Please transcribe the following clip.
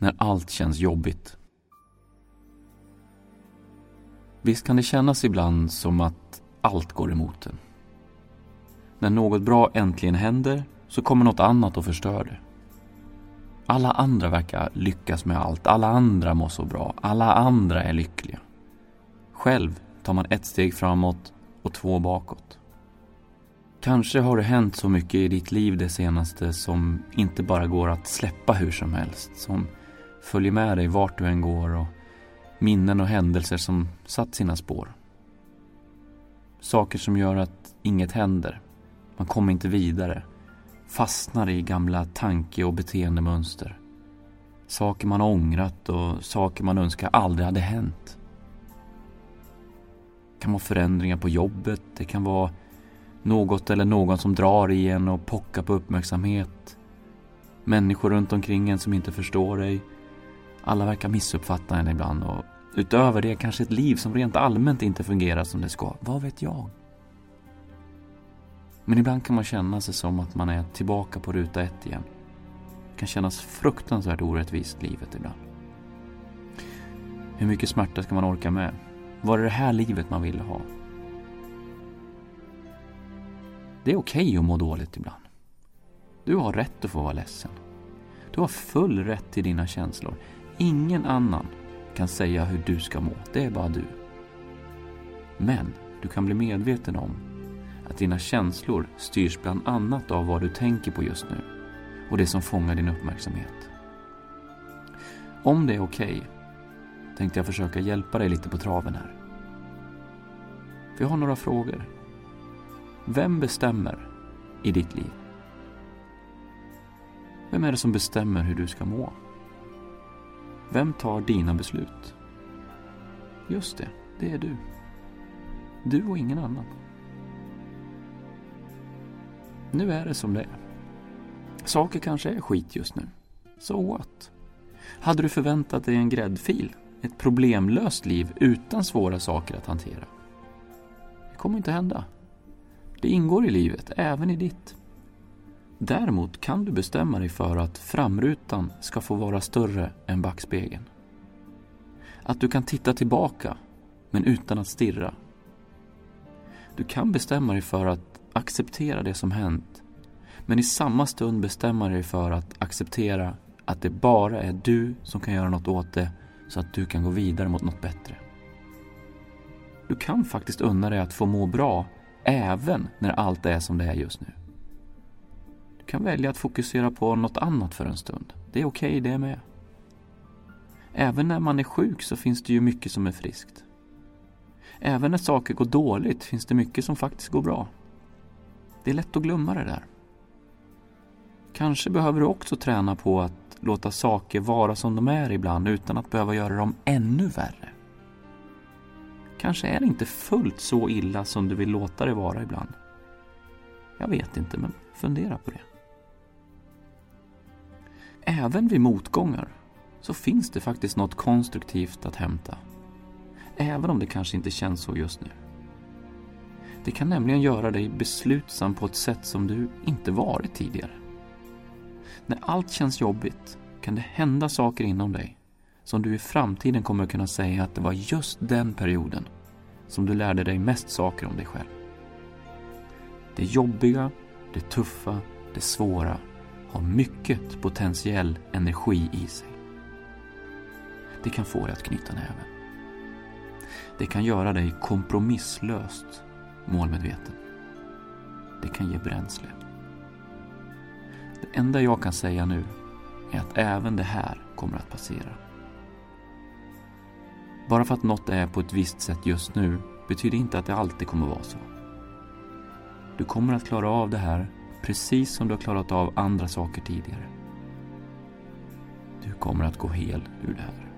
när allt känns jobbigt. Visst kan det kännas ibland som att allt går emot en. När något bra äntligen händer så kommer något annat och förstör det. Alla andra verkar lyckas med allt, alla andra mår så bra, alla andra är lyckliga. Själv tar man ett steg framåt och två bakåt. Kanske har det hänt så mycket i ditt liv det senaste som inte bara går att släppa hur som helst, som följer med dig vart du än går och minnen och händelser som satt sina spår. Saker som gör att inget händer. Man kommer inte vidare. Fastnar i gamla tanke och beteendemönster. Saker man ångrat och saker man önskar aldrig hade hänt. Det kan vara förändringar på jobbet. Det kan vara något eller någon som drar i en och pockar på uppmärksamhet. Människor runt omkring en som inte förstår dig. Alla verkar missuppfatta en ibland och utöver det kanske ett liv som rent allmänt inte fungerar som det ska. Vad vet jag? Men ibland kan man känna sig som att man är tillbaka på ruta ett igen. Det kan kännas fruktansvärt orättvist, livet ibland. Hur mycket smärta ska man orka med? Var det det här livet man ville ha? Det är okej okay att må dåligt ibland. Du har rätt att få vara ledsen. Du har full rätt till dina känslor. Ingen annan kan säga hur du ska må. Det är bara du. Men du kan bli medveten om att dina känslor styrs bland annat av vad du tänker på just nu och det som fångar din uppmärksamhet. Om det är okej okay, tänkte jag försöka hjälpa dig lite på traven här. För jag har några frågor. Vem bestämmer i ditt liv? Vem är det som bestämmer hur du ska må? Vem tar dina beslut? Just det, det är du. Du och ingen annan. Nu är det som det är. Saker kanske är skit just nu. So what? Hade du förväntat dig en gräddfil? Ett problemlöst liv utan svåra saker att hantera? Det kommer inte hända. Det ingår i livet, även i ditt. Däremot kan du bestämma dig för att framrutan ska få vara större än backspegeln. Att du kan titta tillbaka, men utan att stirra. Du kan bestämma dig för att acceptera det som hänt, men i samma stund bestämma dig för att acceptera att det bara är du som kan göra något åt det så att du kan gå vidare mot något bättre. Du kan faktiskt unna dig att få må bra även när allt är som det är just nu kan välja att fokusera på något annat för en stund. Det är okej okay, det med. Även när man är sjuk så finns det ju mycket som är friskt. Även när saker går dåligt finns det mycket som faktiskt går bra. Det är lätt att glömma det där. Kanske behöver du också träna på att låta saker vara som de är ibland utan att behöva göra dem ännu värre. Kanske är det inte fullt så illa som du vill låta det vara ibland. Jag vet inte, men fundera på det. Även vid motgångar så finns det faktiskt något konstruktivt att hämta. Även om det kanske inte känns så just nu. Det kan nämligen göra dig beslutsam på ett sätt som du inte varit tidigare. När allt känns jobbigt kan det hända saker inom dig som du i framtiden kommer att kunna säga att det var just den perioden som du lärde dig mest saker om dig själv. Det jobbiga, det tuffa, det svåra har mycket potentiell energi i sig. Det kan få dig att knyta näven. Det kan göra dig kompromisslöst målmedveten. Det kan ge bränsle. Det enda jag kan säga nu är att även det här kommer att passera. Bara för att något är på ett visst sätt just nu betyder inte att det alltid kommer vara så. Du kommer att klara av det här precis som du har klarat av andra saker tidigare. Du kommer att gå hel ur det här.